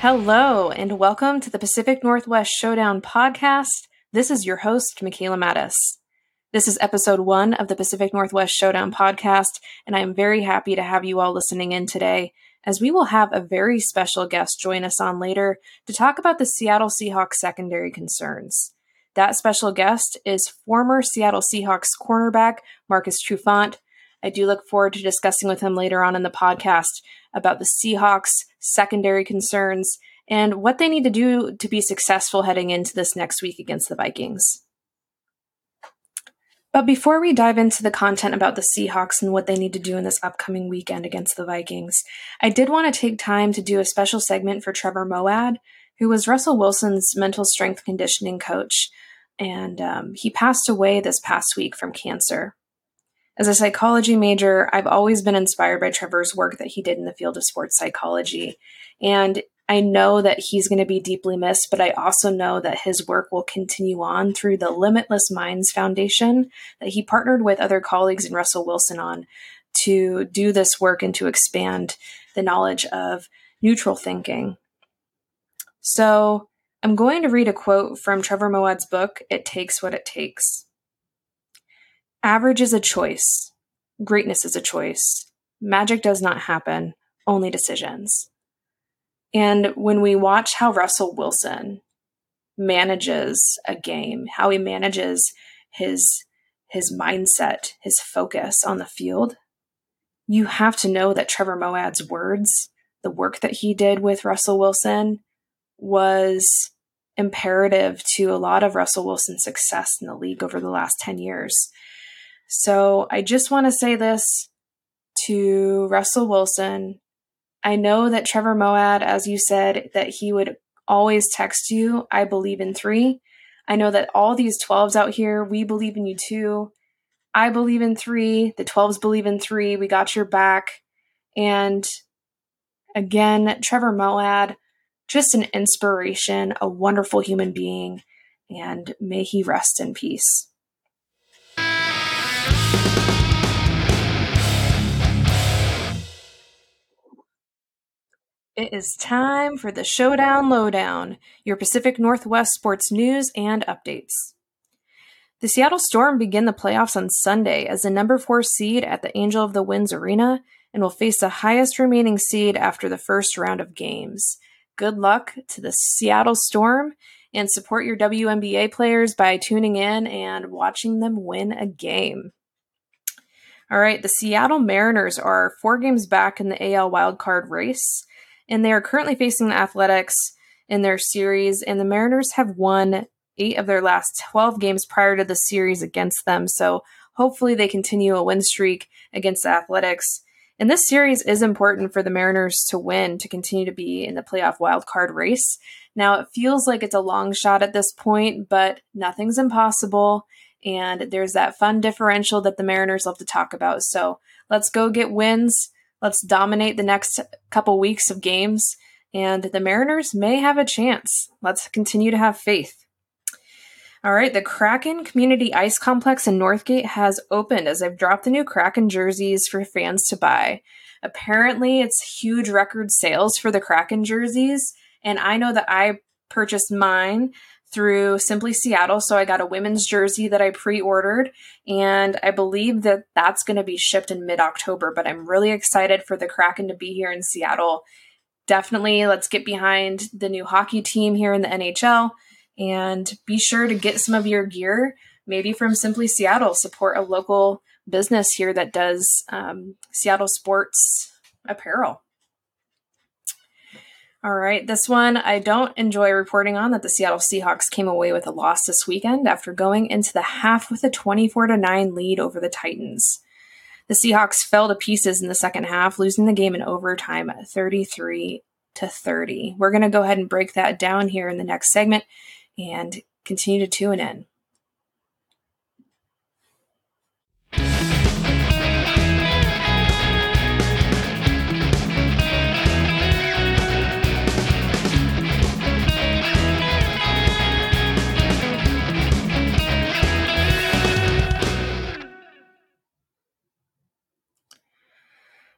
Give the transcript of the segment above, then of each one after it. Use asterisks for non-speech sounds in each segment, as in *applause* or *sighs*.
Hello, and welcome to the Pacific Northwest Showdown podcast. This is your host, Michaela Mattis. This is episode one of the Pacific Northwest Showdown podcast, and I am very happy to have you all listening in today, as we will have a very special guest join us on later to talk about the Seattle Seahawks secondary concerns. That special guest is former Seattle Seahawks cornerback Marcus Trufant. I do look forward to discussing with him later on in the podcast about the Seahawks secondary concerns and what they need to do to be successful heading into this next week against the Vikings. But before we dive into the content about the Seahawks and what they need to do in this upcoming weekend against the Vikings, I did want to take time to do a special segment for Trevor Moawad, who was Russell Wilson's mental strength conditioning coach, and um, he passed away this past week from cancer. As a psychology major, I've always been inspired by Trevor's work that he did in the field of sports psychology. And I know that he's going to be deeply missed, but I also know that his work will continue on through the Limitless Minds Foundation that he partnered with other colleagues and Russell Wilson on to do this work and to expand the knowledge of neutral thinking. So I'm going to read a quote from Trevor Moawad's book, It Takes What It Takes. Average is a choice. Greatness is a choice. Magic does not happen, only decisions. And when we watch how Russell Wilson manages a game, how he manages his his mindset, his focus on the field, you have to know that Trevor Moawad's words, the work that he did with Russell Wilson, was imperative to a lot of Russell Wilson's success in the league over the last 10 years. So I just want to say this to Russell Wilson I know that Trevor Moawad, as you said, that he would always text you, I believe in three. I know that all these 12s out here, we believe in you too. I believe in three. The 12s believe in three. We got your back. And again, Trevor Moawad, just an inspiration, a wonderful human being, and may he rest in peace. It is time for the Showdown Lowdown, your Pacific Northwest sports news and updates. The Seattle Storm begin the playoffs on Sunday as the number four seed at the Angel of the Winds Arena and will face the highest remaining seed after the first round of games. Good luck to the Seattle Storm and support your WNBA players by tuning in and watching them win a game. All right, the Seattle Mariners are four games back in the AL wildcard race and they are currently facing the Athletics in their series, and the Mariners have won eight of their last 12 games prior to the series against them. So hopefully they continue a win streak against the Athletics. And this series is important for the Mariners to win to continue to be in the playoff wildcard race. Now, it feels like it's a long shot at this point, but nothing's impossible. And there's that fun differential that the Mariners love to talk about. So let's go get wins Let's dominate the next couple weeks of games, and the Mariners may have a chance. Let's continue to have faith. All right, the Kraken Community Ice Complex in Northgate has opened as they've dropped the new Kraken jerseys for fans to buy. Apparently, it's huge record sales for the Kraken jerseys, and I know that I purchased mine through Simply Seattle. So I got a women's jersey that I pre ordered, and I believe that that's going to be shipped in mid October. But I'm really excited for the Kraken to be here in Seattle. Definitely, let's get behind the new hockey team here in the NHL and be sure to get some of your gear, maybe from Simply Seattle. Support a local business here that does um, Seattle sports apparel. All right, this one I don't enjoy reporting on that the Seattle Seahawks came away with a loss this weekend after going into the half with a 24 to 9 lead over the Titans. The Seahawks fell to pieces in the second half, losing the game in overtime 33 to 30. We're going to go ahead and break that down here in the next segment and continue to tune in.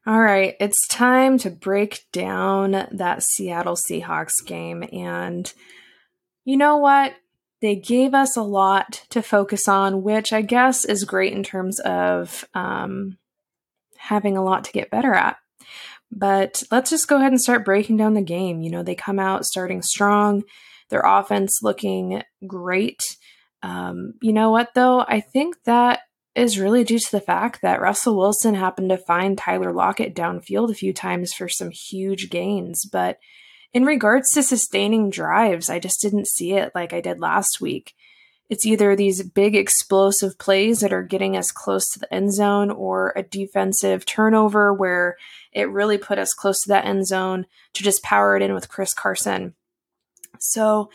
All right, it's time to break down that Seattle Seahawks game. And you know what? They gave us a lot to focus on, which I guess is great in terms of um, having a lot to get better at. But let's just go ahead and start breaking down the game. You know, they come out starting strong, their offense looking great. Um, you know what, though? I think that is really due to the fact that Russell Wilson happened to find Tyler Lockett downfield a few times for some huge gains. But in regards to sustaining drives, I just didn't see it like I did last week. It's either these big explosive plays that are getting us close to the end zone or a defensive turnover where it really put us close to that end zone to just power it in with Chris Carson. So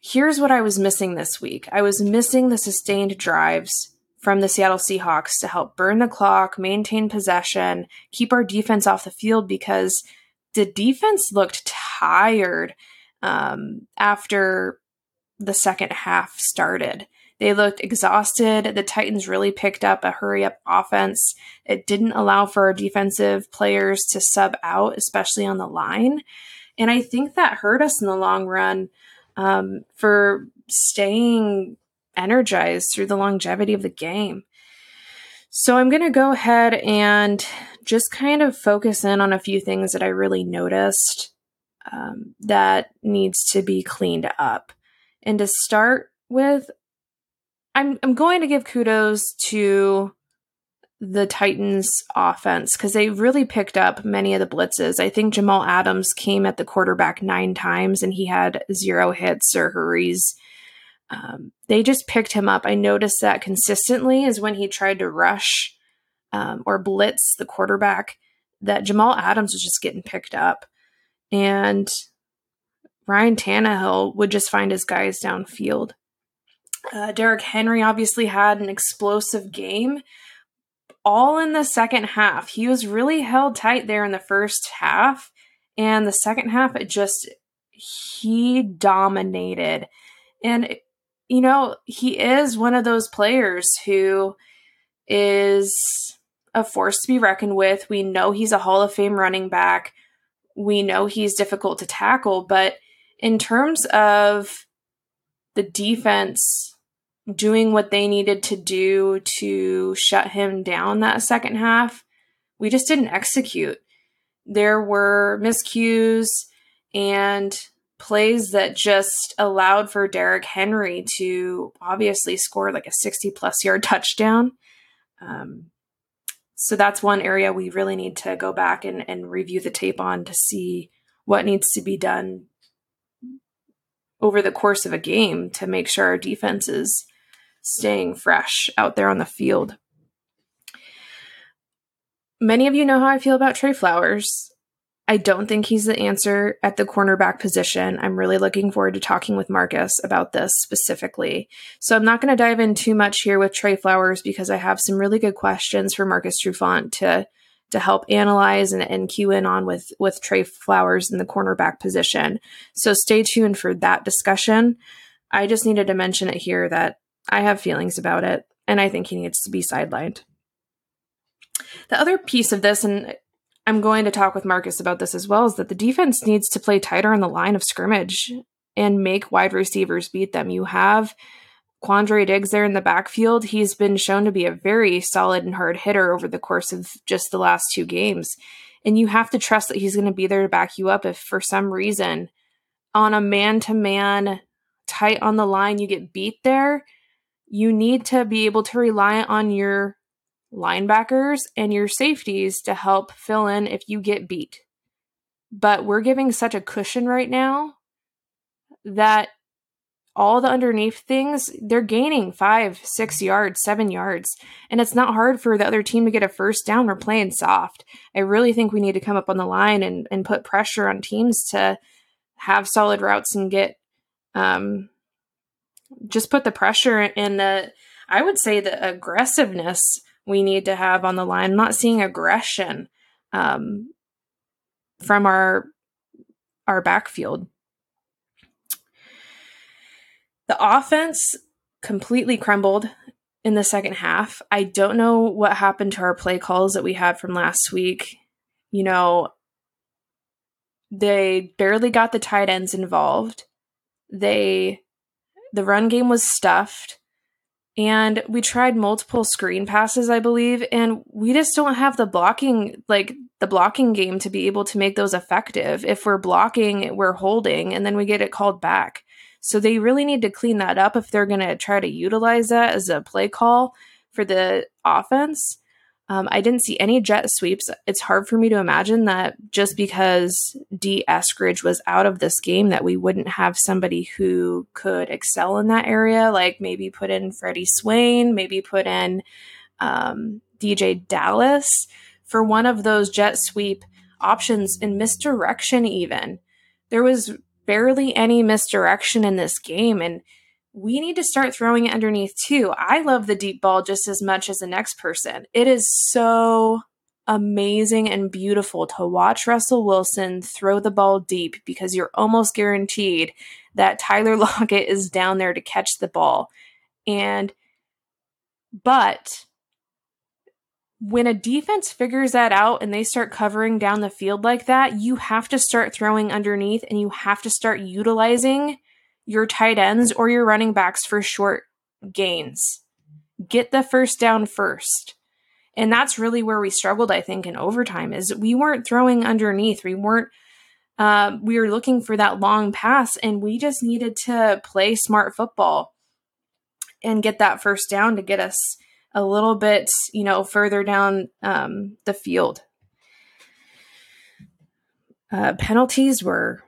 here's what I was missing this week I was missing the sustained drives from the Seattle Seahawks to help burn the clock, maintain possession, keep our defense off the field because the defense looked tired um, after the second half started. They looked exhausted. The Titans really picked up a hurry up offense. It didn't allow for our defensive players to sub out, especially on the line. And I think that hurt us in the long run um, for staying energized through the longevity of the game. So I'm going to go ahead and just kind of focus in on a few things that I really noticed um, that needs to be cleaned up. And to start with, I'm I'm going to give kudos to the Titans offense because they really picked up many of the blitzes. I think Jamal Adams came at the quarterback nine times and he had zero hits or hurries. Um, they just picked him up. I noticed that consistently is when he tried to rush um, or blitz the quarterback, that Jamal Adams was just getting picked up. And Ryan Tannehill would just find his guys downfield. Uh, Derrick Henry obviously had an explosive game, all in the second half. He was really held tight there in the first half, and the second half, it just he dominated. And you know, he is one of those players who is a force to be reckoned with. We know he's a Hall of Fame running back. We know he's difficult to tackle, but in terms of the defense doing what they needed to do to shut him down that second half, we just didn't execute. There were miscues and plays that just allowed for Derrick Henry to obviously score like a 60 plus yard *laughs* touchdown. Um, so that's one area we really need to go back and, and review the tape on to see what needs to be done over the course of a game to make sure our defense is staying fresh out there on the field. Many of you know how I feel about Tre Flowers. I don't think he's the answer at the cornerback position. I'm really looking forward to talking with Marcus about this specifically. So I'm not going to dive in too much here with Tre Flowers because I have some really good questions for Marcus Trufant to to help analyze and, and cue in on with with Tre Flowers in the cornerback position. So stay tuned for that discussion. I just needed to mention it here that I have feelings about it and I think he needs to be sidelined. The other piece of this, and I'm going to talk with Marcus about this as well, is that the defense needs to play tighter on the line of scrimmage and make wide receivers beat them. You have Quandre Diggs there in the backfield, he's been shown to be a very solid and hard hitter over the course of just the last two games. And you have to trust that he's going to be there to back you up if for some reason on a man to man, tight on the line, you get beat there. You need to be able to rely on your linebackers and your safeties to help fill in if you get beat. But we're giving such a cushion right now that all the underneath things, they're gaining five, six yards, seven yards. And it's not hard for the other team to get a first down. We're playing soft. I really think we need to come up on the line and, and put pressure on teams to have solid routes and get um just put the pressure in the I would say the aggressiveness we need to have on the line. I'm not seeing aggression um, from our our backfield. The offense completely crumbled in the second half. I don't know what happened to our play calls that we had from last week. you know, they barely got the tight ends involved. They the run game was stuffed. And we tried multiple screen passes, I believe, and we just don't have the blocking like the blocking game to be able to make those effective. If we're blocking, we're holding and then we get it called back. So they really need to clean that up if they're going to try to utilize that as a play call for the offense. Um, I didn't see any jet sweeps. It's hard for me to imagine that just because Dee Eskridge was out of this game, that we wouldn't have somebody who could excel in that area. Like maybe put in Freddie Swain, maybe put in um, DeeJay Dallas for one of those jet sweep options in misdirection. Even there was barely any misdirection in this game, and we need to start throwing it underneath too. I love the deep ball just as much as the next person. It is so amazing and beautiful to watch Russell Wilson throw the ball deep because you're almost guaranteed that Tyler *laughs* Lockett is down there to catch the ball. And, but when a defense figures that out and they start covering down the field like that, you have to start throwing underneath and you have to start utilizing your tight ends or your running backs for short gains. Get the first down first. And that's really where we struggled, I think, in overtime is we weren't throwing underneath. We weren't uh, we were looking for that long pass and we just needed to play smart football and get that first down to get us a little bit, you know, further down um, the field. Uh, penalties were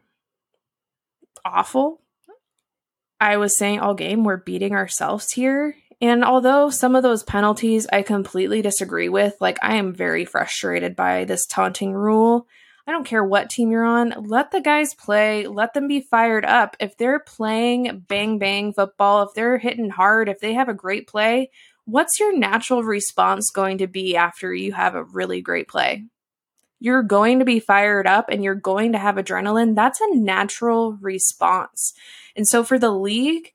awful. I was saying all game, we're beating ourselves here. And although some of those penalties I completely disagree with, like I am very frustrated by this taunting rule. I don't care what team you're on, let the guys play, let them be fired up. If they're playing bang bang football, if they're hitting hard, if they have a great play, what's your natural response going to be after you have a really great play? You're going to be fired up and you're going to have adrenaline. That's a natural response. And so for the league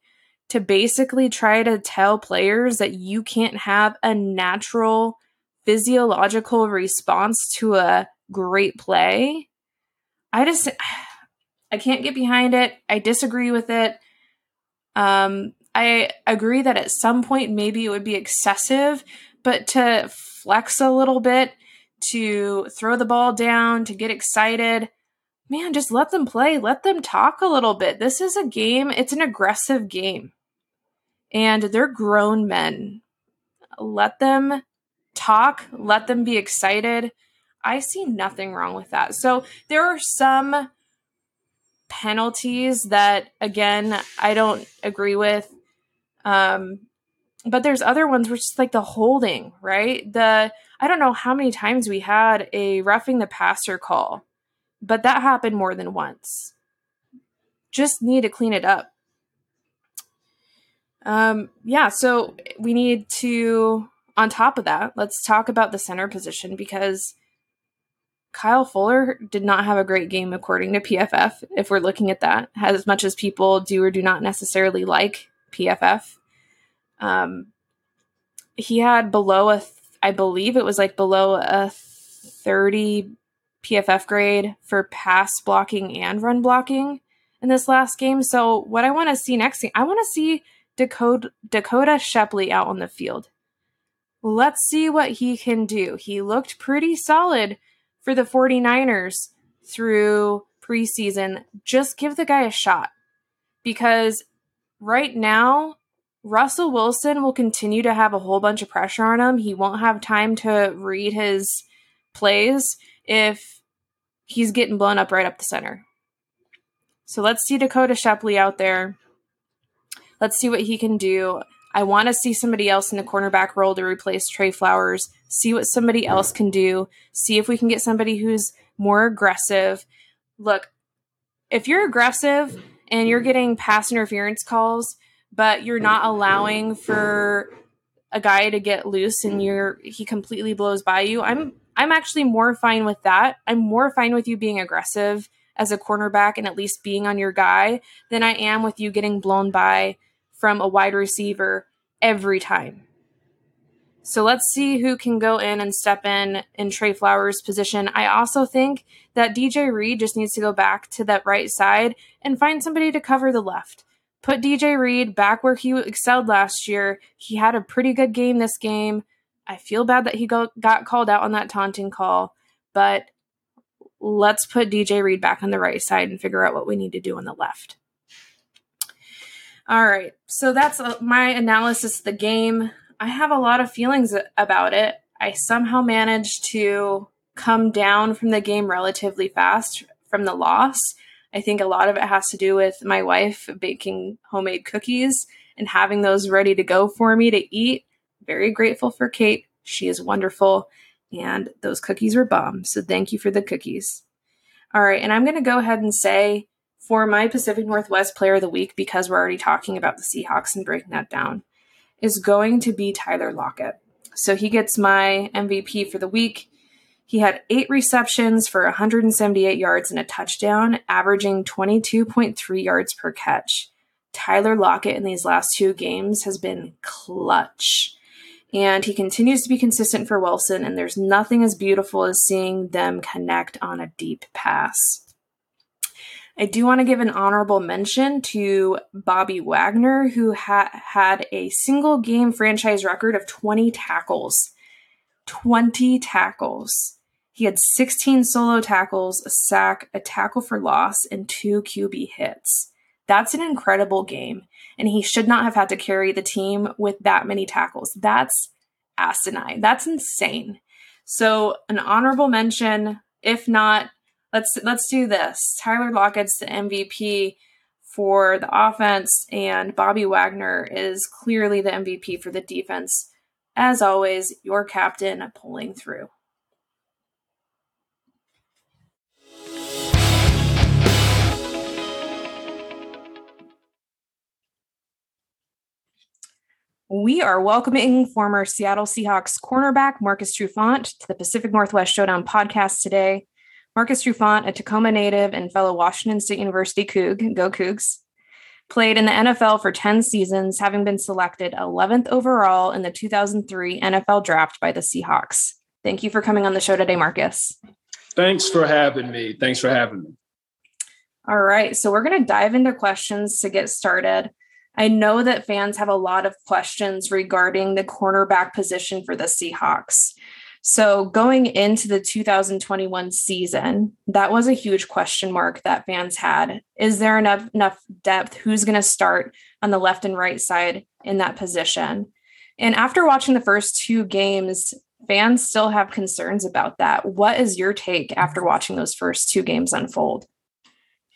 to basically try to tell players that you can't have a natural physiological response to a great play, I just *sighs* I can't get behind it. I disagree with it. Um I agree that at some point maybe it would be excessive, but to flex a little bit, to throw the ball down, to get excited, man, just let them play. Let them talk a little bit. This is a game, it's an aggressive game. And they're grown men. Let them talk, let them be excited. I see nothing wrong with that. So there are some penalties that, again, I don't agree with. Um, but there's other ones which is like the holding, right? The I don't know how many times we had a roughing the passer call but that happened more than once. Just need to clean it up. Um, yeah, so we need to, on top of that, let's talk about the center position because Kyle Fuller did not have a great game according to PFF, if we're looking at that, as much as people do or do not necessarily like PFF. Um, he had below a, th- I believe it was like below a 30 PFF grade for pass blocking and run blocking in this last game. So what I want to see next thing, I want to see Dakota, Dakota Shepley out on the field. Let's see what he can do. He looked pretty solid for the 49ers through preseason. Just give the guy a shot because right now, Russell Wilson will continue to have a whole bunch of pressure on him. He won't have time to read his plays if he's getting blown up right up the center. So let's see Dakota Shepley out there. Let's see what he can do. I want to see somebody else in the cornerback role to replace Tre Flowers, see what somebody else can do, see if we can get somebody who's more aggressive. Look, if you're aggressive and you're getting pass interference calls, but you're not allowing for a guy to get loose and you're he completely blows by you, I'm I'm actually more fine with that. I'm more fine with you being aggressive as a cornerback and at least being on your guy than I am with you getting blown by from a wide receiver every time. So let's see who can go in and step in in Tre Flowers' position. I also think that DJ Reed just needs to go back to that right side and find somebody to cover the left. Put DJ Reed back where he excelled last year. He had a pretty good game this game. I feel bad that he go, got called out on that taunting call, but let's put DJ Reed back on the right side and figure out what we need to do on the left. All right, so that's uh, my analysis of the game. I have a lot of feelings about it. I somehow managed to come down from the game relatively fast from the loss. I think a lot of it has to do with my wife baking homemade cookies and having those ready to go for me to eat. Very grateful for Kate. She is wonderful. And those cookies were bomb. So thank you for the cookies. All right. And I'm going to go ahead and say for my Pacific Northwest Player of the Week, because we're already talking about the Seahawks and breaking that down, is going to be Tyler Lockett. So he gets my MVP for the week. He had eight receptions for 178 yards and a touchdown, averaging 22.3 yards per catch. Tyler Lockett in these last two games has been clutch. And he continues to be consistent for Wilson, and there's nothing as beautiful as seeing them connect on a deep pass. I do want to give an honorable mention to Bobby Wagner, who ha- had a single game franchise record of 20 tackles. 20 tackles. He had 16 solo tackles, a sack, a tackle for loss, and two QB hits. That's an incredible game. And he should not have had to carry the team with that many tackles. That's asinine. That's insane. So, an honorable mention, if not let's let's do this. Tyler Lockett's the MVP for the offense, and Bobby Wagner is clearly the MVP for the defense. As always, your captain pulling through. We are welcoming former Seattle Seahawks cornerback Marcus Trufant to the Pacific Northwest Showdown podcast today. Marcus Trufant, a Tacoma native and fellow Washington State University Coug, go Cougs, played in the NFL for 10 seasons, having been selected 11th overall in the 2003 NFL draft by the Seahawks. Thank you for coming on the show today, Marcus. Thanks for having me. Thanks for having me. All right. So we're going to dive into questions to get started. I know that fans have a lot of questions regarding the cornerback position for the Seahawks. So going into the 2021 season, that was a huge question mark that fans had. Is there enough enough depth? Who's going to start on the left and right side in that position? And after watching the first two games, fans still have concerns about that. What is your take after watching those first two games unfold?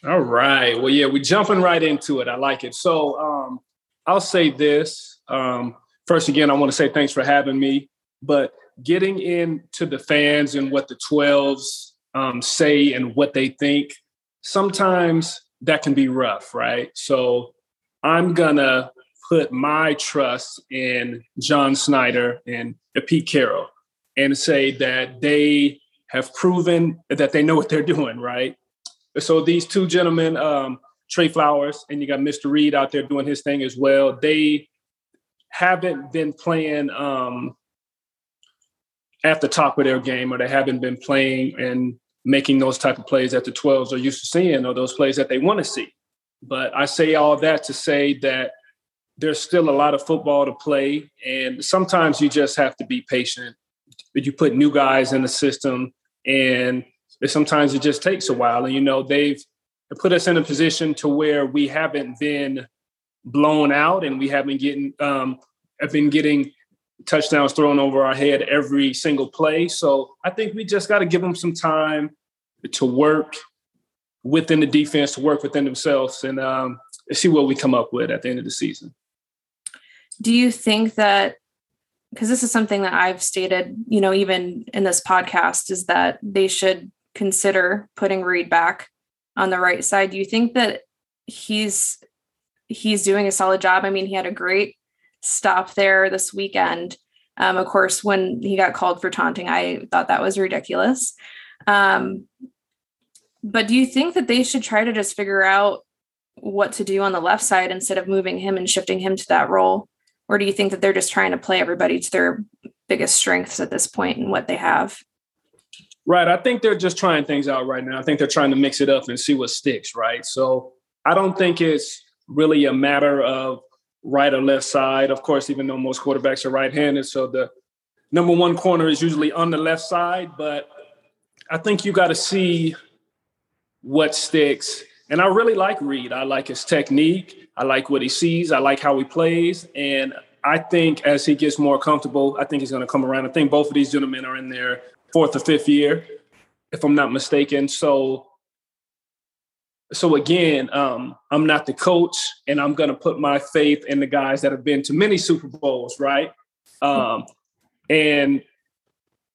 All right. Well, yeah, we're jumping right into it. I like it. So um, I'll say this. Um, first, again, I want to say thanks for having me. But getting into the fans and what the 12s um, say and what they think, sometimes that can be rough, right? So I'm gonna put my trust in John Schneider and Pete Carroll and say that they have proven that they know what they're *laughs* doing, right? So these two gentlemen, um, Tre Flowers, and you got Mr. Reed out there doing his thing as well. They haven't been playing um, at the top of their game or they haven't been playing and making those type of plays that the 12s are used to seeing or those plays that they want to see. But I say all that to say that there's still a lot of football to play. And sometimes you just have to be patient. But you put new guys in the system and sometimes it just takes a while. And, you know, they've put us in a position to where we haven't been blown out and we haven't getting um, have been getting touchdowns thrown over our head every single play. So I think we just got to give them some time to work within the defense, to work within themselves, and um, see what we come up with at the end of the season. Do you think that? Because this is something that I've stated, you know, even in this podcast, is that they should consider putting Reed back on the right side. Do you think that he's he's doing a solid job? I mean, he had a great stop there this weekend. Um, of course, when he got called for taunting, I thought that was ridiculous. Um, but do you think that they should try to just figure out what to do on the left side instead of moving him and shifting him to that role? Or do you think that they're just trying to play everybody to their biggest strengths at this point and what they have. Right. I think they're just trying things out right now. I think they're trying to mix it up and see what sticks, right? So I don't think it's really a matter of right or left side. Of course, even though most quarterbacks are right handed. So the number one corner is usually on the left side, but I think you got to see what sticks. And I really like Reed. I like his technique. I like what he sees. I like how he plays. And I think as he gets more comfortable, I think he's going to come around. I think both of these gentlemen are in their fourth or fifth year, if I'm not mistaken. So, so again, um, I'm not the coach, and I'm going to put my faith in the guys that have been to many Super Bowls, right? Um, and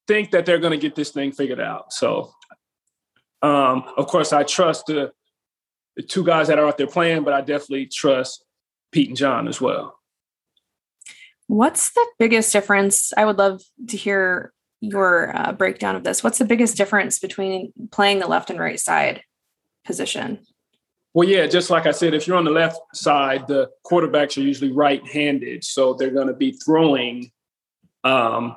think that they're going to get this thing figured out. So, um, of course, I trust the, the two guys that are out there playing, but I definitely trust Pete and John as well. What's the biggest difference? I would love to hear your uh, breakdown of this. What's the biggest difference between playing the left and right side position? Well, yeah, just like I said, if you're on the left side, the quarterbacks are usually right-handed, so they're going to be throwing um,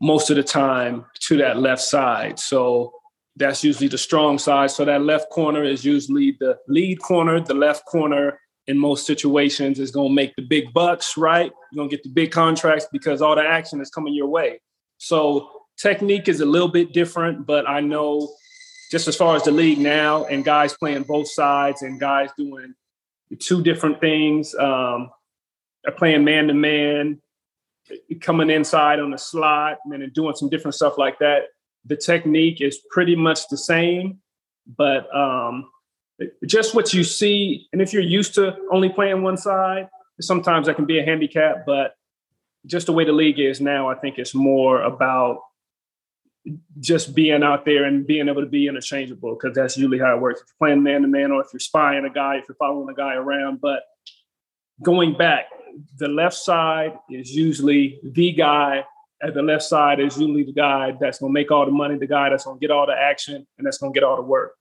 most of the time to that left side. So that's usually the strong side. So that left corner is usually the lead corner. The left corner in most situations is going to make the big bucks, right? You're going to get the big contracts because all the action is coming your way. So technique is a little bit different, but I know just as far as the league now and guys playing both sides and guys doing two different things, um, playing man to man, coming inside on the slot, and then doing some different stuff like that. The technique is pretty much the same, but um, just what you see, and if you're used to only playing one side, sometimes that can be a handicap. But just the way the league is now, I think it's more about just being out there and being able to be interchangeable because that's usually how it works. If you're playing man to man, or if you're spying a guy, if you're following a guy around. But going back, the left side is usually the guy. At the left side is usually the guy that's going to make all the money, the guy that's going to get all the action, and that's going to get all the work.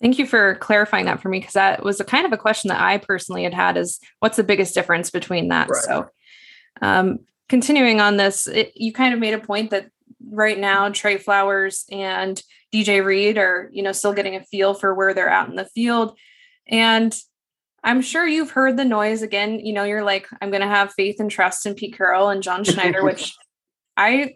Thank you for clarifying that for me because that was a kind of a question that I personally had had is what's the biggest difference between that? Right. So, um, continuing on this, it, you kind of made a point that right now Tre Flowers and DJ Reed are, you know, still getting a feel for where they're at in the field. And I'm sure you've heard the noise again. You know, you're like, I'm going to have faith and trust in Pete Carroll and John Schneider, which *laughs* I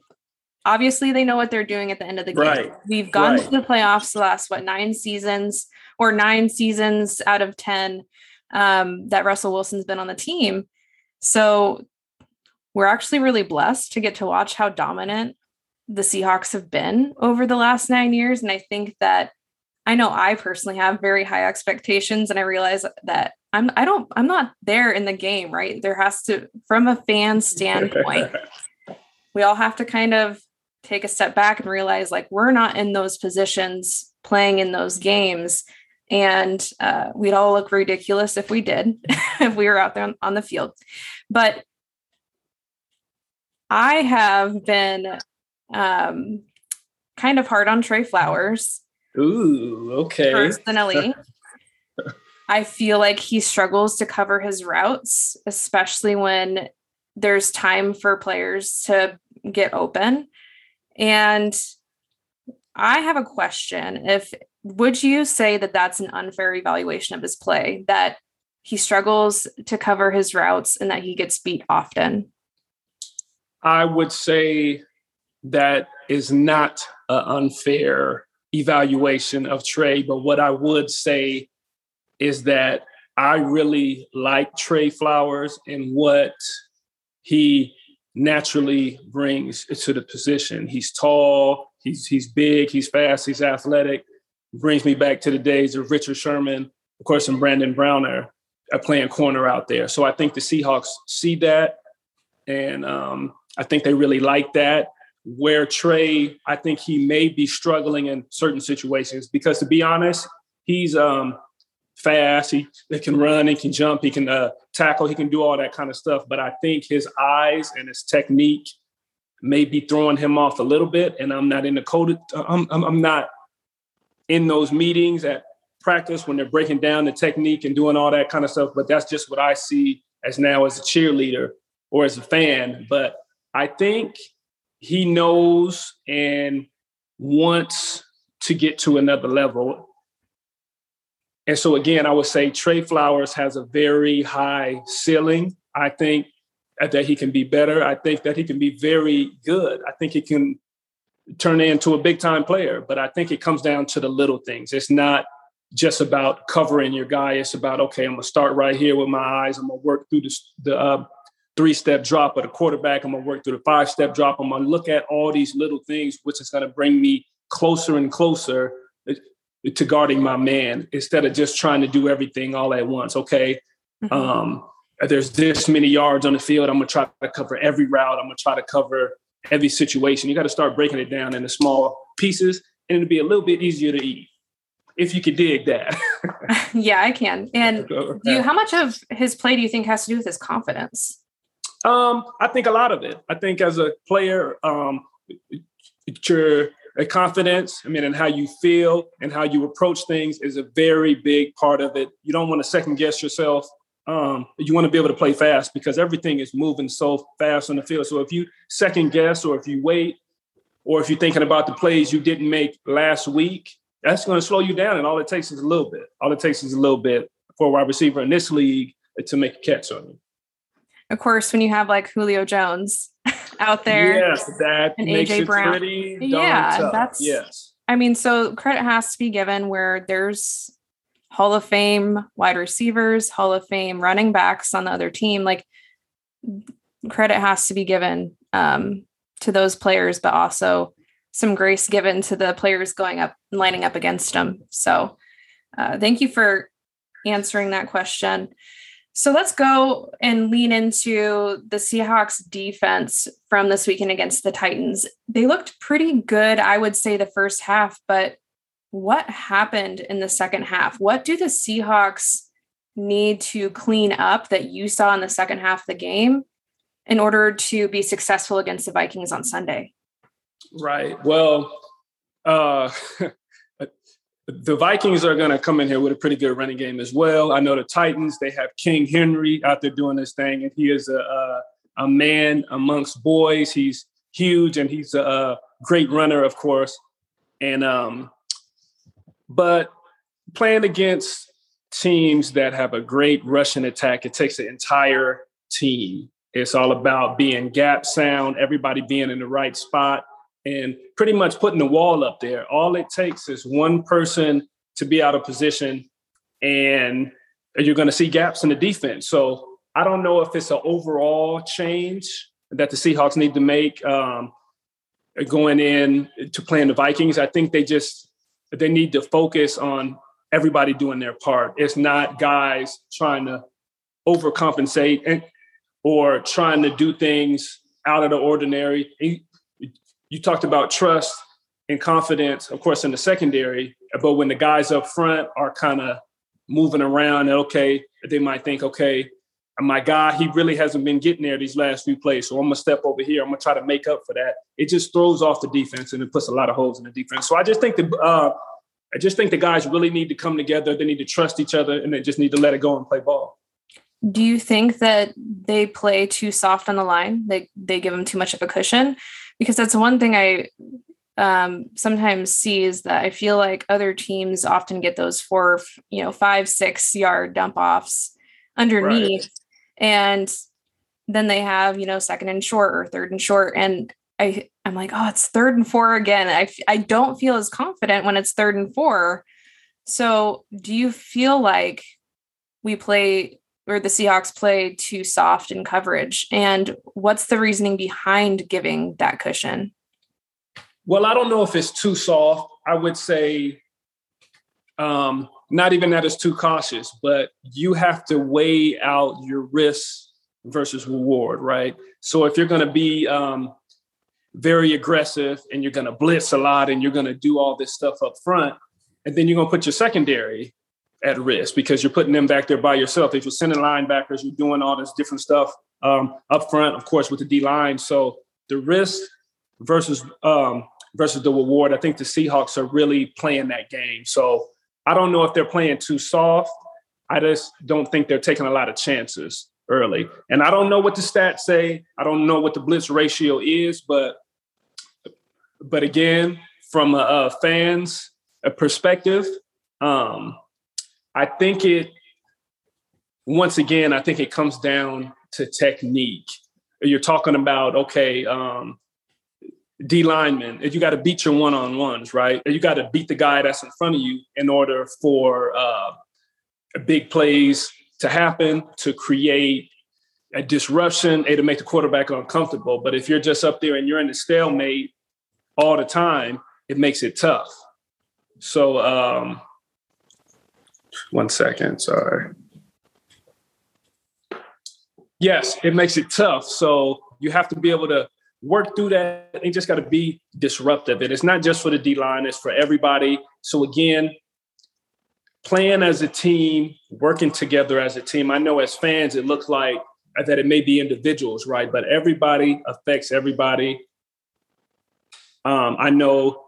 obviously they know what they're doing at the end of the game. Right. We've gone right. to the playoffs the last what nine seasons or nine seasons out of ten um, that Russell Wilson's been on the team. So we're actually really blessed to get to watch how dominant the Seahawks have been over the last nine years. And I think that I know I personally have very high expectations and I realize that I'm I don't I'm not there in the game, right? There has to from a fan standpoint, *laughs* we all have to kind of take a step back and realize like we're not in those positions playing in those games and uh, we'd all look ridiculous if we did *laughs* if we were out there on, on the field but i have been um, kind of hard on tre flowers ooh okay personally *laughs* i feel like he struggles to cover his routes especially when there's time for players to get open and I have a question. If would you say that that's an unfair evaluation of his play that he struggles to cover his routes and that he gets beat often? I would say that is not an unfair evaluation of Tre, but what I would say is that I really like Tre Flowers and what he naturally brings to the position. He's tall, he's he's big, he's fast, he's athletic. Brings me back to the days of Richard Sherman, of course, and Brandon Browner are playing corner out there. So I think the Seahawks see that, and um, I think they really like that. Where Tre, I think he may be struggling in certain situations because, to be honest, he's um, fast. He, he can run, he can jump, he can uh, tackle, he can do all that kind of stuff. But I think his eyes and his technique may be throwing him off a little bit. And I'm not in the coded, I'm, I'm, I'm not in those meetings at practice when they're breaking down the technique and doing all that kind of stuff. But that's just what I see as now as a cheerleader or as a fan. But I think he knows and wants to get to another level. And so again, I would say Tre Flowers has a very high ceiling. I think that he can be better. I think that he can be very good. I think he can turn into a big time player, but I think it comes down to the little things. It's not just about covering your guy. It's about, okay, I'm going to start right here with my eyes. I'm going to work through this, the uh, three step drop of the quarterback. I'm going to work through the five step drop. I'm going to look at all these little things, which is going to bring me closer and closer uh, to guarding my man instead of just trying to do everything all at once. Okay. Mm-hmm. Um, there's this many yards on the field. I'm going to try to cover every route. I'm going to try to cover every situation. You got to start breaking it down into small pieces and it'll be a little bit easier to eat if you could dig that. *laughs* *laughs* yeah, I can. And do you, how much of his play do you think has to do with his confidence? Um, I think a lot of it. I think as a player, um, your confidence, I mean, and how you feel and how you approach things is a very big part of it. You don't want to second guess yourself. Um, you want to be able to play fast because everything is moving so fast on the field. So if you second guess or if you wait, or if you're thinking about the plays you didn't make last week, that's going to slow you down. And all it takes is a little bit. All it takes is a little bit for a wide receiver in this league to make a catch on you. Of course, when you have like Julio Jones *laughs* out there, yes, that and AJ Brown, yeah, tough. that's yes. I mean, so credit has to be given where there's Hall of Fame wide receivers, Hall of Fame running backs on the other team. Like credit has to be given um, to those players, but also some grace given to the players going up and lining up against them. So uh, thank you for answering that question. So let's go and lean into the Seahawks defense from this weekend against the Titans. They looked pretty good, I would say, the first half, but what happened in the second half? What do the Seahawks need to clean up that you saw in the second half of the game in order to be successful against the Vikings on Sunday? Right. Well, uh, *laughs* the Vikings are going to come in here with a pretty good running game as well. I know the Titans, they have King Henry out there doing this thing, and he is a, a, a man amongst boys. He's huge and he's a, a great runner, of course. And, um, but playing against teams that have a great rushing attack, it takes an entire team. It's all about being gap sound, everybody being in the right spot and pretty much putting the wall up there. All it takes is one person to be out of position, and you're going to see gaps in the defense. So I don't know if it's an overall change that the Seahawks need to make um, going in to playing the Vikings. I think they just they need to focus on everybody doing their part. It's not guys trying to overcompensate and or trying to do things out of the ordinary you talked about trust and confidence, of course, in the secondary. But when the guys up front are kind of moving around, okay, they might think, okay, my guy, he really hasn't been getting there these last few plays. So I'm gonna step over here. I'm gonna try to make up for that. It just throws off the defense and it puts a lot of holes in the defense. So I just think that uh, I just think the guys really need to come together. They need to trust each other, and they just need to let it go and play ball. Do you think that they play too soft on the line? They they give them too much of a cushion? Because that's one thing I um, sometimes see is that I feel like other teams often get those four, you know, five, six yard dump offs underneath. Right. And then they have, you know, second and short or third and short. And I, I'm like, oh, it's third and four again. I, I don't feel as confident when it's third and four. So do you feel like we play or the Seahawks play too soft in coverage? And what's the reasoning behind giving that cushion? Well, I don't know if it's too soft. I would say um, not even that it's too cautious, but you have to weigh out your risk versus reward, right? So if you're going to be um, very aggressive and you're going to blitz a lot and you're going to do all this stuff up front, and then you're going to put your secondary at risk because you're putting them back there by yourself. If you're sending linebackers, you're doing all this different stuff um, up front, of course, with the D line. So the risk versus um, versus the reward, I think the Seahawks are really playing that game. So I don't know if they're playing too soft. I just don't think they're taking a lot of chances early. And I don't know what the stats say. I don't know what the blitz ratio is, but but again, from a, a fans perspective, um, I think it once again, I think it comes down to technique. You're talking about okay, um, D lineman. You got to beat your one on ones, right? You got to beat the guy that's in front of you in order for uh, big plays to happen, to create a disruption, and to make the quarterback uncomfortable. But if you're just up there and you're in the stalemate all the time, it makes it tough. So, um, one second, sorry. Yes, it makes it tough. So you have to be able to work through that. You just got to be disruptive. And it's not just for the D line, it's for everybody. So again, playing as a team, working together as a team. I know as fans, it looks like that it may be individuals, right? But everybody affects everybody. Um, I know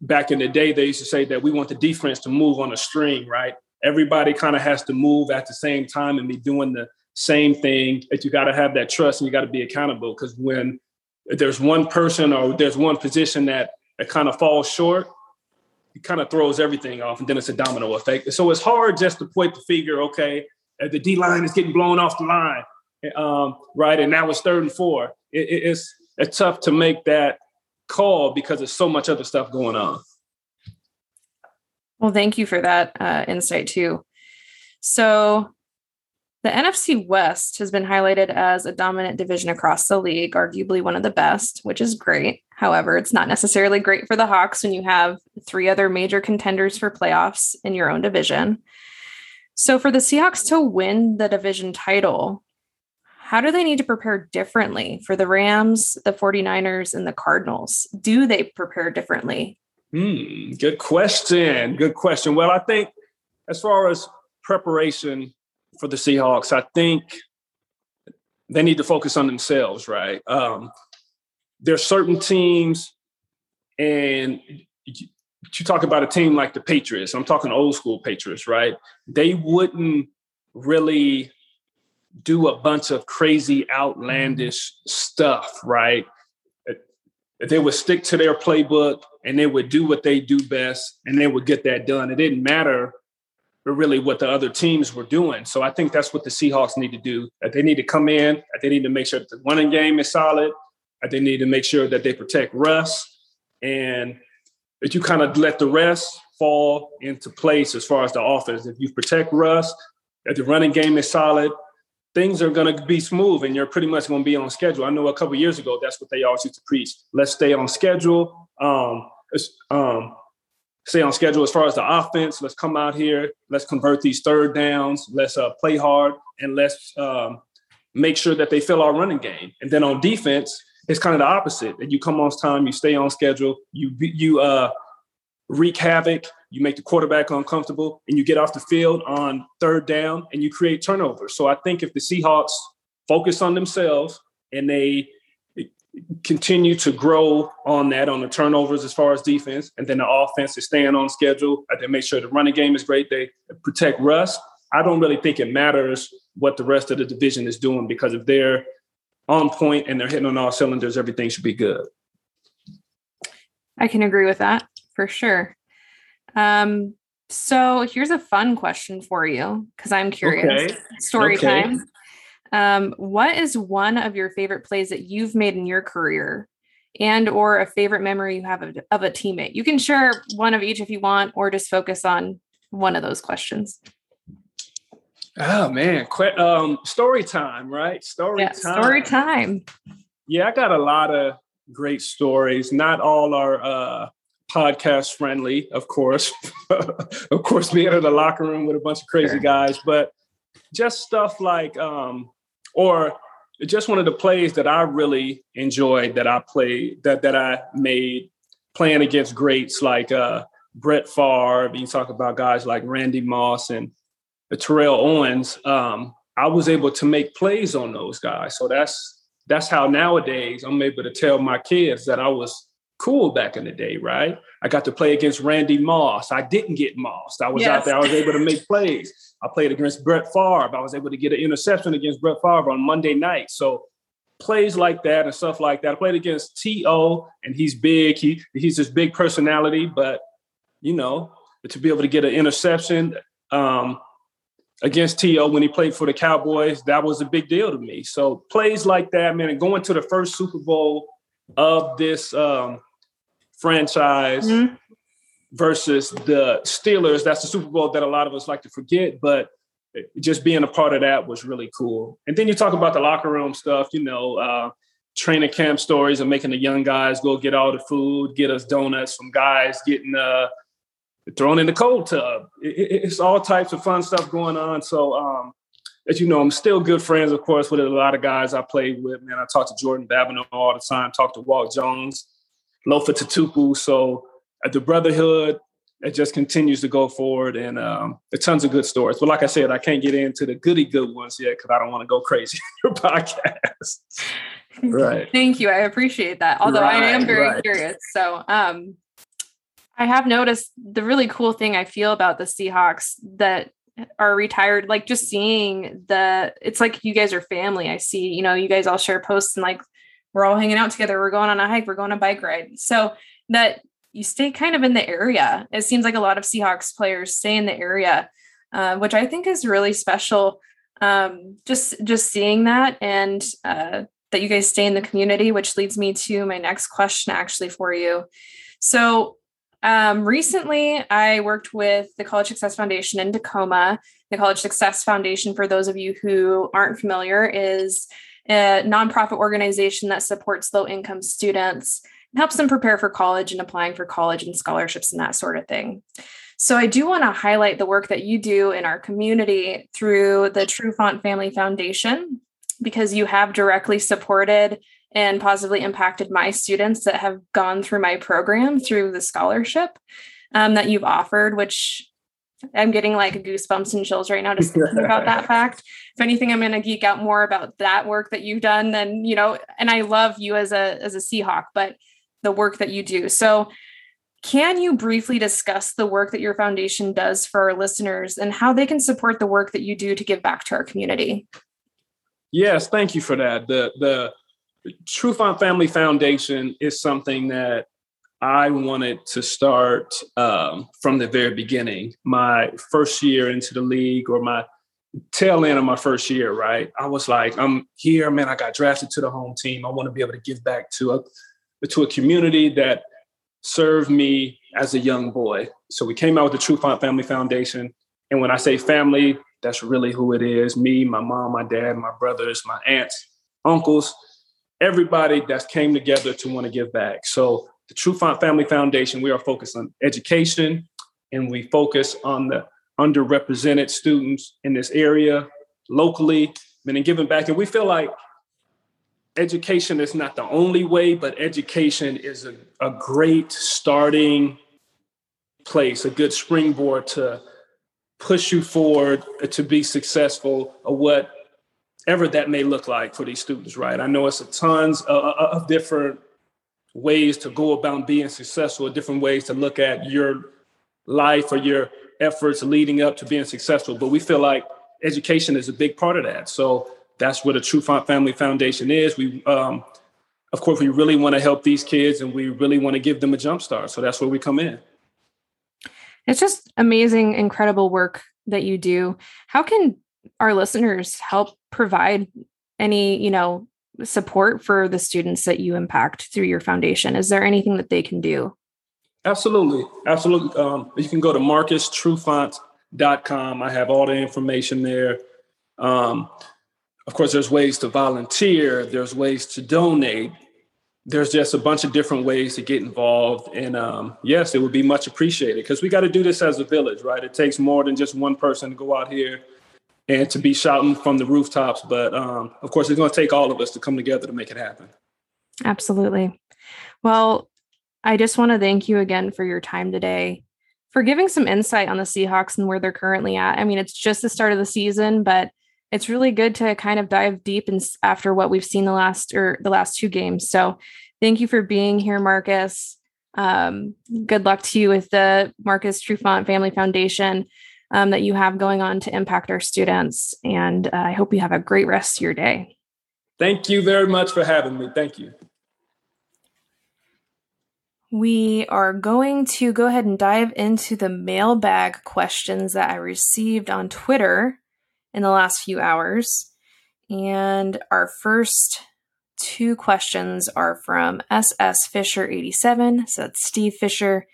back in the day, they used to say that we want the defense to move on a string, right? Everybody kind of has to move at the same time and be doing the same thing. That you got to have that trust and you got to be accountable. Because when there's one person or there's one position that, that kind of falls short, it kind of throws everything off, and then it's a domino effect. So it's hard just to point the figure. Okay, the D line is getting blown off the line, um, right? And now it's third and four. It, it, it's it's tough to make that call because there's so much other stuff going on. Well, thank you for that uh, insight too. So, the NFC West has been highlighted as a dominant division across the league, arguably one of the best, which is great. However, it's not necessarily great for the Hawks when you have three other major contenders for playoffs in your own division. So, for the Seahawks to win the division title, how do they need to prepare differently for the Rams, the 49ers, and the Cardinals? Do they prepare differently? Hmm, good question. Good question. Well, I think as far as preparation for the Seahawks, I think they need to focus on themselves, right? Um, there's certain teams, and you talk about a team like the Patriots. I'm talking old school Patriots, right? They wouldn't really do a bunch of crazy, outlandish stuff, right? They would stick to their playbook and they would do what they do best and they would get that done. It didn't matter really what the other teams were doing. So I think that's what the Seahawks need to do. That they need to come in, that they need to make sure that the running game is solid, that they need to make sure that they protect Russ, and that you kind of let the rest fall into place as far as the offense. If you protect Russ, that the running game is solid, things are going to be smooth and you're pretty much going to be on schedule. I know a couple years ago, that's what they always used to preach. Let's stay on schedule. Um, um, stay on schedule as far as the offense. Let's come out here. Let's convert these third downs. Let's uh, play hard and let's um, make sure that they fill our running game. And then on defense, it's kind of the opposite. That you come on time, you stay on schedule, you you uh, wreak havoc, you make the quarterback uncomfortable, and you get off the field on third down and you create turnovers. So I think if the Seahawks focus on themselves and they continue to grow on that on the turnovers as far as defense, and then the offense is staying on schedule, they make sure the running game is great. They protect Russ. I don't really think it matters what the rest of the division is doing because if they're on point and they're hitting on all cylinders, everything should be good. I can agree with that for sure. Um, so here's a fun question for you because I'm curious. Okay. Story okay. time. Um, what is one of your favorite plays that you've made in your career and or a favorite memory you have of, of a teammate? You can share one of each if you want, or just focus on one of those questions. Oh man, um, story time, right? Story yeah, time. Story time. Yeah, I got a lot of great stories. Not all are uh, podcast friendly, of course. *laughs* of course, being in the locker room with a bunch of crazy guys, but just stuff like, um, or just one of the plays that I really enjoyed that I played that that I made playing against greats like uh, Brett Favre. You talk about guys like Randy Moss and Terrell Owens. Um, I was able to make plays on those guys, so that's that's how nowadays I'm able to tell my kids that I was cool back in the day, right? I got to play against Randy Moss. I didn't get mossed. I was yes. out there. I was able to make plays. I played against Brett Favre. I was able to get an interception against Brett Favre on Monday night. So plays like that and stuff like that. I played against T.O. and he's big. He he's this big personality, but you know, to be able to get an interception um, against T.O. when he played for the Cowboys, that was a big deal to me. So plays like that, man, and going to the first Super Bowl of this um, franchise mm-hmm. versus the Steelers. That's the Super Bowl that a lot of us like to forget, but just being a part of that was really cool. And then you talk about the locker room stuff, you know, uh, training camp stories and making the young guys go get all the food, get us donuts from guys getting uh, thrown in the cold tub. It, it's all types of fun stuff going on. So, um, as you know, I'm still good friends, of course, with a lot of guys I played with. Man, I talk to Jordan Babineaux all the time, talk to Walt Jones, Lofa Tatupu. So at the Brotherhood, it just continues to go forward and um, tons of good stories. But like I said, I can't get into the goody good ones yet because I don't want to go crazy *laughs* in your podcast. *laughs* right. Thank you. I appreciate that. Although right, I am very right. curious. So um, I have noticed the really cool thing I feel about the Seahawks that are retired, like just seeing the, it's like you guys are family. I see, you know, you guys all share posts and like we're all hanging out together. We're going on a hike. We're going on a bike ride. So that you stay kind of in the area. It seems like a lot of Seahawks players stay in the area, uh, which I think is really special. Um, just just seeing that and uh, that you guys stay in the community, which leads me to my next question actually for you. So um, recently, I worked with the College Success Foundation in Tacoma. The College Success Foundation, for those of you who aren't familiar, is a nonprofit organization that supports low income students and helps them prepare for college and applying for college and scholarships and that sort of thing. So, I do want to highlight the work that you do in our community through the Trufant Family Foundation because you have directly supported and positively impacted my students that have gone through my program through the scholarship um, that you've offered, which I'm getting like goosebumps and chills right now just thinking about that *laughs* fact. If anything, I'm going to geek out more about that work that you've done than, you know, and I love you as a, as a Seahawk, but the work that you do. So can you briefly discuss the work that your foundation does for our listeners and how they can support the work that you do to give back to our community? Yes, thank you for that. The the Trufant Family Foundation is something that I wanted to start um, from the very beginning. My first year into the league, or my tail end of my first year, right? I was like, I'm here, man. I got drafted to the home team. I want to be able to give back to a to a community that served me as a young boy. So we came out with the Trufant Family Foundation, and when I say family, that's really who it is: me, my mom, my dad, my brothers, my aunts, uncles everybody that's came together to want to give back. So the Trufant Family Foundation, we are focused on education and we focus on the underrepresented students in this area locally and then giving back. And we feel like education is not the only way, but education is a, a great starting place, a good springboard to push you forward uh, to be successful or what ever that may look like for these students, right? I know it's a tons of, of different ways to go about being successful, different ways to look at your life or your efforts leading up to being successful. But we feel like education is a big part of that. So that's what a Trufant Family Foundation is. We, um, of course, we really want to help these kids and we really want to give them a jump start. So that's where we come in. It's just amazing, incredible work that you do. How can our listeners help provide any, you know, support for the students that you impact through your foundation? Is there anything that they can do? Absolutely. Absolutely. Um, you can go to marcustrufant.com. I have all the information there. Um, of course, there's ways to volunteer, there's ways to donate. There's just a bunch of different ways to get involved. And um, yes, it would be much appreciated because we got to do this as a village, right? It takes more than just one person to go out here and to be shouting from the rooftops. But um, of course, it's going to take all of us to come together to make it happen. Absolutely. Well, I just want to thank you again for your time today, for giving some insight on the Seahawks and where they're currently at. I mean, it's just the start of the season, but it's really good to kind of dive deep and after what we've seen the last or the last two games. So Thank you for being here, Marcus. Um, good luck to you with the Marcus Trufant Family Foundation um, that you have going on to impact our students. And uh, I hope you have a great rest of your day. Thank you very much for having me. Thank you. We are going to go ahead and dive into the mailbag questions that I received on Twitter in the last few hours. And our first two questions are from SS Fisher 87. So that's Steve Fisher.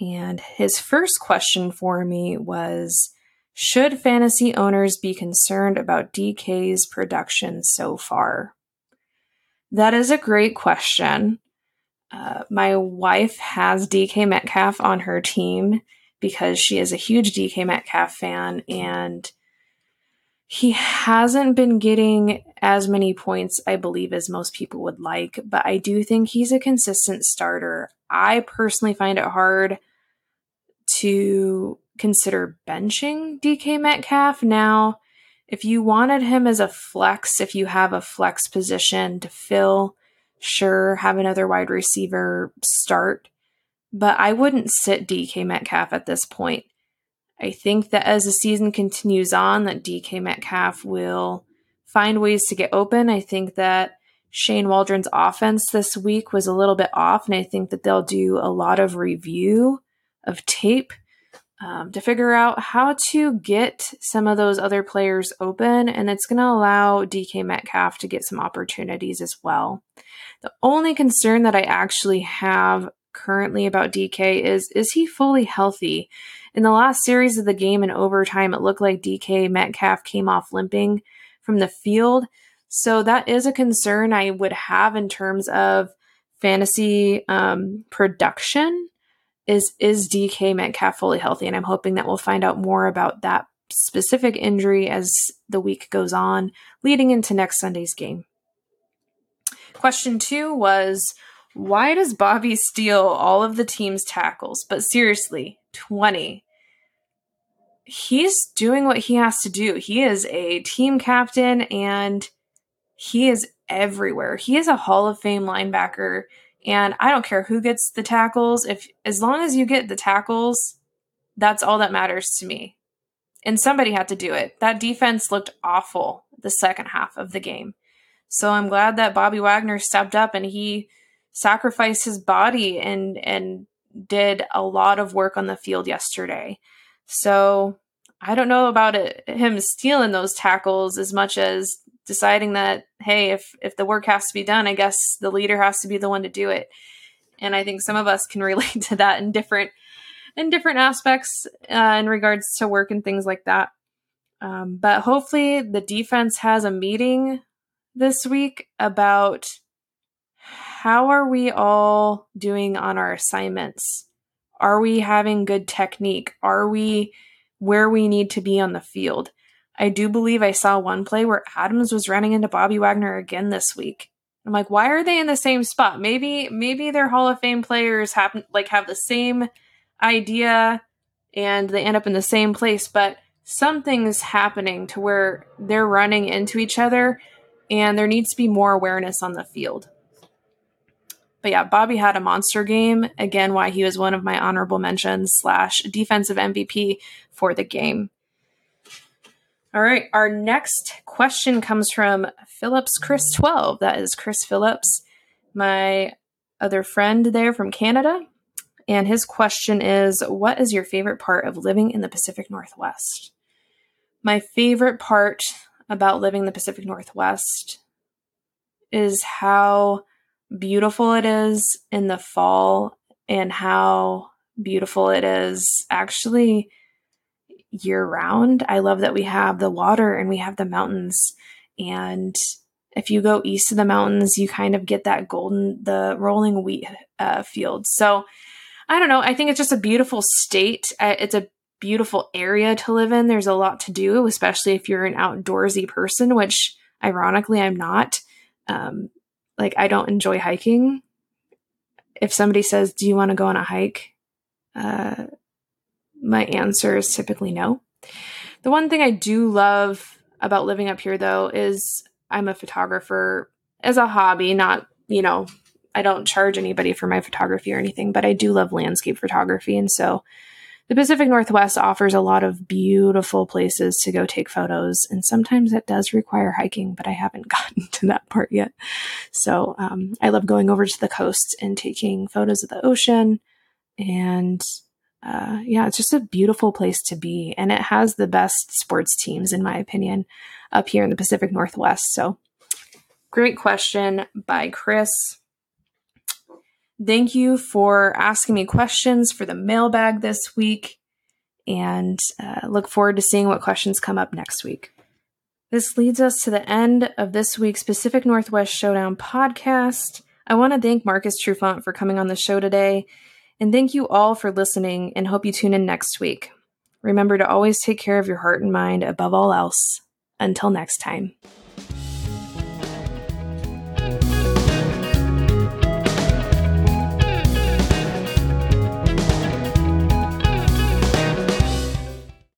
And his first question for me was Should fantasy owners be concerned about DK's production so far? That is a great question. Uh, my wife has DK Metcalf on her team because she is a huge DK Metcalf fan and he hasn't been getting as many points, I believe, as most people would like, but I do think he's a consistent starter. I personally find it hard to consider benching DK Metcalf. Now, if you wanted him as a flex, if you have a flex position to fill, sure, have another wide receiver start, but I wouldn't sit DK Metcalf at this point. I think that as the season continues on, that DK Metcalf will find ways to get open. I think that Shane Waldron's offense this week was a little bit off, and I think that they'll do a lot of review of tape um, to figure out how to get some of those other players open, and it's going to allow DK Metcalf to get some opportunities as well. The only concern that I actually have currently about DK is is he fully healthy? In the last series of the game in overtime, it looked like DK Metcalf came off limping from the field. So that is a concern I would have in terms of fantasy um, production. Is is DK Metcalf fully healthy? And I'm hoping that we'll find out more about that specific injury as the week goes on, leading into next Sunday's game. Question two was why does Bobby steal all of the team's tackles? But seriously, 20 he's doing what he has to do. He is a team captain and he is everywhere. He is a Hall of Fame linebacker and I don't care who gets the tackles if as long as you get the tackles, that's all that matters to me. And somebody had to do it. That defense looked awful the second half of the game. So I'm glad that Bobby Wagner stepped up and he sacrificed his body and and did a lot of work on the field yesterday. So I don't know about it, him stealing those tackles as much as deciding that hey, if if the work has to be done, I guess the leader has to be the one to do it. And I think some of us can *laughs* relate to that in different in different aspects uh, in regards to work and things like that. Um, but hopefully, the defense has a meeting this week about how are we all doing on our assignments are we having good technique? Are we where we need to be on the field? I do believe I saw one play where Adams was running into Bobby Wagner again this week. I'm like, why are they in the same spot? Maybe maybe their Hall of Fame players happen like have the same idea and they end up in the same place, but something's happening to where they're running into each other and there needs to be more awareness on the field. But yeah, Bobby had a monster game. Again, why he was one of my honorable mentions slash defensive MVP for the game. All right, our next question comes from Phillips Chris 12. That is Chris Phillips, my other friend there from Canada. And his question is What is your favorite part of living in the Pacific Northwest? My favorite part about living in the Pacific Northwest is how beautiful it is in the fall and how beautiful it is actually year round. I love that we have the water and we have the mountains. And if you go east of the mountains, you kind of get that golden, the rolling wheat uh, field. So I don't know. I think it's just a beautiful state. It's a beautiful area to live in. There's a lot to do, especially if you're an outdoorsy person, which ironically I'm not. Um, like I don't enjoy hiking. If somebody says, "Do you want to go on a hike?" Uh, my answer is typically no. The one thing I do love about living up here, though, is I'm a photographer as a hobby, not you know I don't charge anybody for my photography or anything, but I do love landscape photography. And so the Pacific Northwest offers a lot of beautiful places to go take photos. And sometimes it does require hiking, but I haven't *laughs* gotten to that part yet. So um, I love going over to the coast and taking photos of the ocean. And uh, yeah, it's just a beautiful place to be. And it has the best sports teams, in my opinion, up here in the Pacific Northwest. So great question by Chris. Thank you for asking me questions for the mailbag this week, and uh, look forward to seeing what questions come up next week. This leads us to the end of this week's Pacific Northwest Showdown podcast. I want to thank Marcus Trufant for coming on the show today, and thank you all for listening, and hope you tune in next week. Remember to always take care of your heart and mind above all else. Until next time.